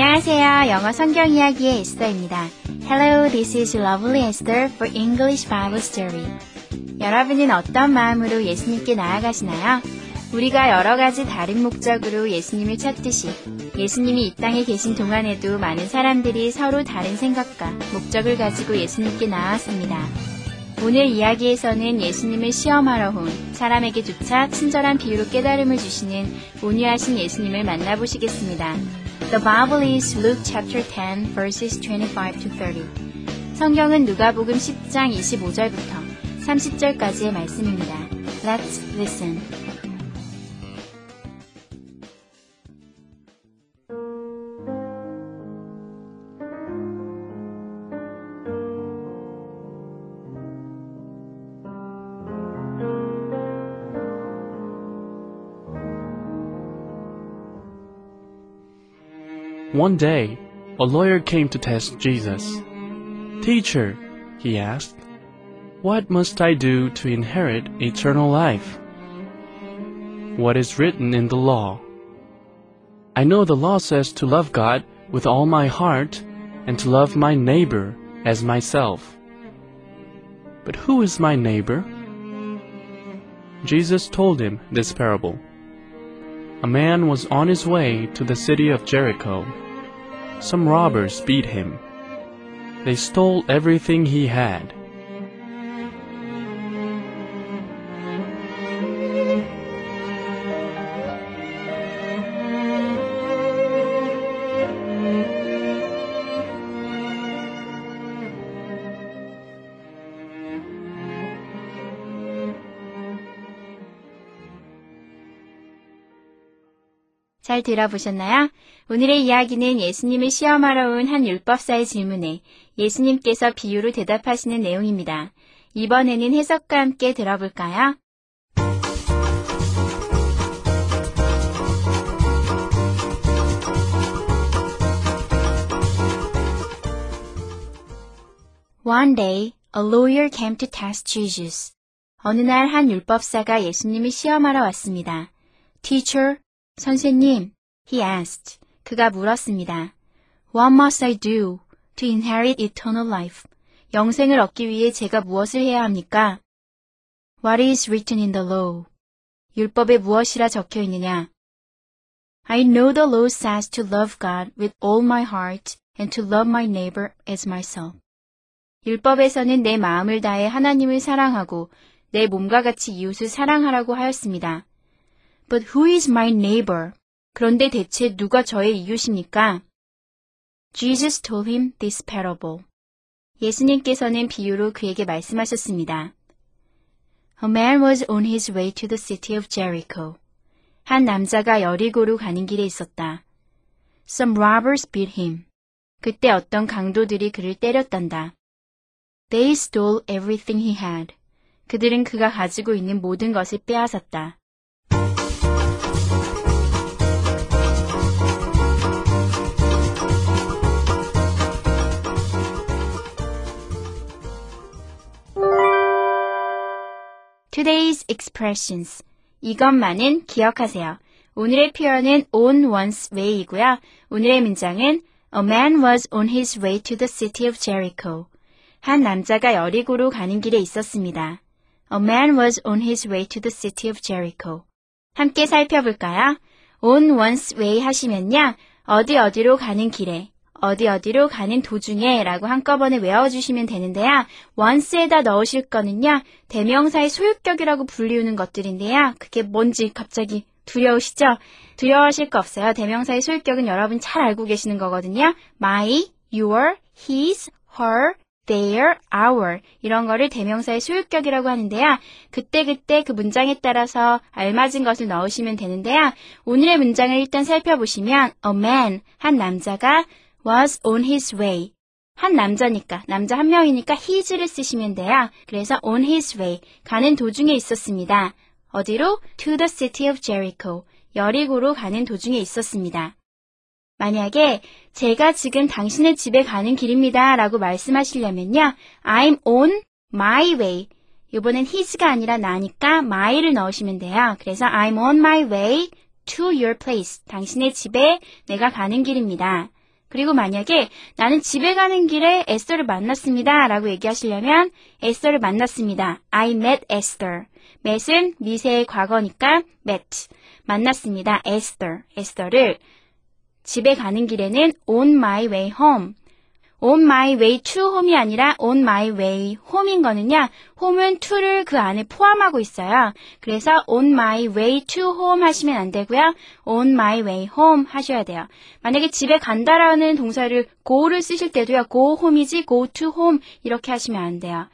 안녕하세요. 영어 성경 이야기의 에스더입니다. Hello, this is Lovely Esther for English Bible Story. 여러분은 어떤 마음으로 예수님께 나아가시나요? 우리가 여러 가지 다른 목적으로 예수님을 찾듯이 예수님이 이 땅에 계신 동안에도 많은 사람들이 서로 다른 생각과 목적을 가지고 예수님께 나왔습니다. 오늘 이야기에서는 예수님을 시험하러 온 사람에게조차 친절한 비유로 깨달음을 주시는 온유하신 예수님을 만나보시겠습니다. The Bible is Luke chapter 10 verses 25 to 30. 성경은 누가복음 10장 25절부터 30절까지의 말씀입니다. Let's listen. One day, a lawyer came to test Jesus. Teacher, he asked, what must I do to inherit eternal life? What is written in the law? I know the law says to love God with all my heart and to love my neighbor as myself. But who is my neighbor? Jesus told him this parable. A man was on his way to the city of Jericho. Some robbers beat him. They stole everything he had. 잘 들어보셨나요? 오늘의 이야기는 예수님을 시험하러 온 한 율법사의 질문에 예수님께서 비유로 대답하시는 내용입니다. 이번에는 해석과 함께 들어볼까요? One day, a lawyer came to test Jesus. 어느 날 한 율법사가 예수님을 시험하러 왔습니다. Teacher, 선생님, he asked. 그가 물었습니다. What must I do to inherit eternal life? 영생을 얻기 위해 제가 무엇을 해야 합니까? What is written in the law? 율법에 무엇이라 적혀 있느냐? I know the law says to love God with all my heart and to love my neighbor as myself. 율법에서는 내 마음을 다해 하나님을 사랑하고 내 몸과 같이 이웃을 사랑하라고 하였습니다. But who is my neighbor? 그런데 대체 누가 저의 이웃입니까? Jesus told him this parable. 예수님께서는 비유로 그에게 말씀하셨습니다. A man was on his way to the city of Jericho. 한 남자가 여리고로 가는 길에 있었다. Some robbers beat him. 그때 어떤 강도들이 그를 때렸단다. They stole everything he had. 그들은 그가 가지고 있는 모든 것을 빼앗았다. Today's expressions. 이것만은 기억하세요. 오늘의 표현은 on one's way이고요. 오늘의 문장은 A man was on his way to the city of Jericho. 한 남자가 여리고로 가는 길에 있었습니다. A man was on his way to the city of Jericho. 함께 살펴볼까요? on one's way 하시면요. 어디 어디로 가는 길에, 어디 어디로 가는 도중에 라고 한꺼번에 외워주시면 되는데요. once에다 넣으실 거는요. 대명사의 소유격이라고 불리우는 것들인데요. 그게 뭔지 갑자기 두려우시죠? 두려워하실 거 없어요. 대명사의 소유격은 여러분 잘 알고 계시는 거거든요. my, your, his, her, their, our 이런 거를 대명사의 소유격이라고 하는데요. 그때그때 그 문장에 따라서 알맞은 것을 넣으시면 되는데요. 오늘의 문장을 일단 살펴보시면 a man, 한 남자가 was on his way. 한 남자니까, 남자 한 명이니까 his를 쓰시면 돼요. 그래서 on his way, 가는 도중에 있었습니다. 어디로? To the city of Jericho. 여리고로 가는 도중에 있었습니다. 만약에 제가 지금 당신의 집에 가는 길입니다 라고 말씀하시려면요. I'm on my way. 이번엔 his가 아니라 나니까 my를 넣으시면 돼요. 그래서 I'm on my way to your place. 당신의 집에 내가 가는 길입니다. 그리고 만약에 나는 집에 가는 길에 에스터를 만났습니다 라고 얘기하시려면 에스터를 만났습니다. I met Esther. met은 미세의 과거니까 met. 만났습니다. Esther. 에스터를 집에 가는 길에는 on my way home. On my way to home이 아니라 on my way home인 거는요. home은 to를 그 안에 포함하고 있어요. 그래서 on my way to home 하시면 안 되고요. on my way home 하셔야 돼요. 만약에 집에 간다라는 동사를 go를 쓰실 때도요. go home이지 go to home 이렇게 하시면 안 돼요.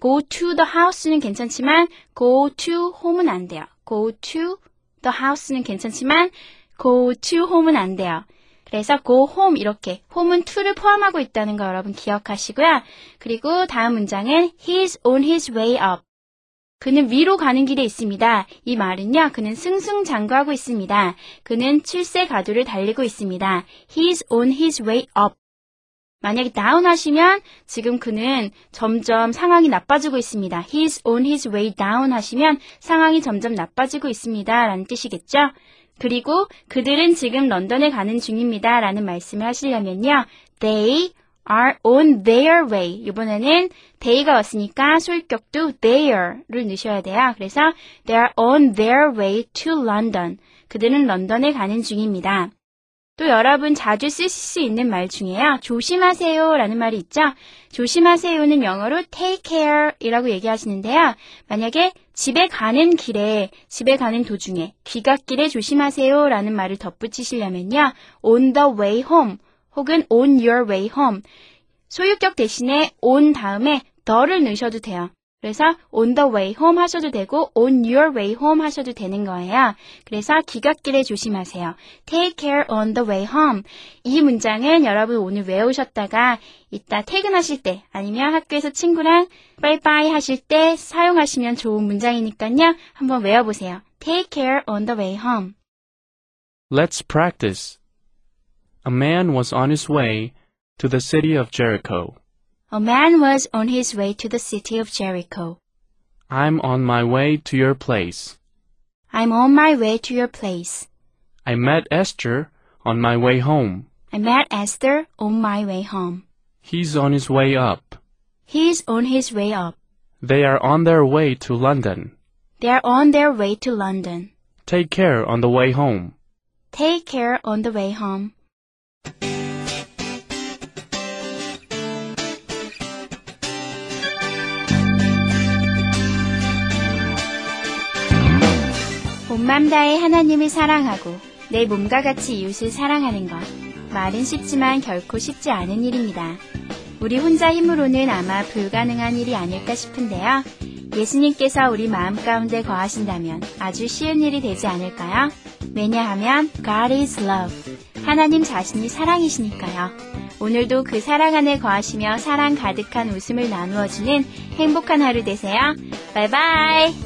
go to the house는 괜찮지만 go to home은 안 돼요. go to the house는 괜찮지만 go to home은 안 돼요. 그래서 go home 이렇게 home은 to를 포함하고 있다는 거 여러분 기억하시고요. 그리고 다음 문장은 he's on his way up. 그는 위로 가는 길에 있습니다. 이 말은요, 그는 승승장구하고 있습니다. 그는 칠세 가두를 달리고 있습니다. He's on his way up. 만약에 down 하시면 지금 그는 점점 상황이 나빠지고 있습니다. He's on his way down 하시면 상황이 점점 나빠지고 있습니다. 라는 뜻이겠죠? 그리고 그들은 지금 런던에 가는 중입니다. 라는 말씀을 하시려면요. They are on their way. 이번에는 they가 왔으니까 소유격도 their를 넣으셔야 돼요. 그래서 they are on their way to London. 그들은 런던에 가는 중입니다. 또 여러분 자주 쓰실 수 있는 말 중에요. 조심하세요 라는 말이 있죠. 조심하세요는 영어로 take care 이라고 얘기하시는데요. 만약에 집에 가는 길에, 집에 가는 도중에 귀갓길에 조심하세요 라는 말을 덧붙이시려면요. on the way home 혹은 on your way home 소유격 대신에 on 다음에 the를 넣으셔도 돼요. 그래서 on the way home 하셔도 되고 on your way home 하셔도 되는 거예요. 그래서 귀갓길에 조심하세요. Take care on the way home. 이 문장은 여러분 오늘 외우셨다가 이따 퇴근하실 때 아니면 학교에서 친구랑 빠이빠이 하실 때 사용하시면 좋은 문장이니까요. 한번 외워보세요. Take care on the way home. Let's practice. A man was on his way to the city of Jericho. A man was on his way to the city of Jericho. I'm on my way to your place. I'm on my way to your place. I met Esther on my way home. I met Esther on my way home. He's on his way up. He's on his way up. They are on their way to London. They're on their way to London. Take care on the way home. Take care on the way home. 온맘 다해 하나님을 사랑하고 내 몸과 같이 이웃을 사랑하는 것. 말은 쉽지만 결코 쉽지 않은 일입니다. 우리 혼자 힘으로는 아마 불가능한 일이 아닐까 싶은데요. 예수님께서 우리 마음 가운데 거하신다면 아주 쉬운 일이 되지 않을까요? 왜냐하면 God is love. 하나님 자신이 사랑이시니까요. 오늘도 그 사랑 안에 거하시며 사랑 가득한 웃음을 나누어주는 행복한 하루 되세요. 바이바이!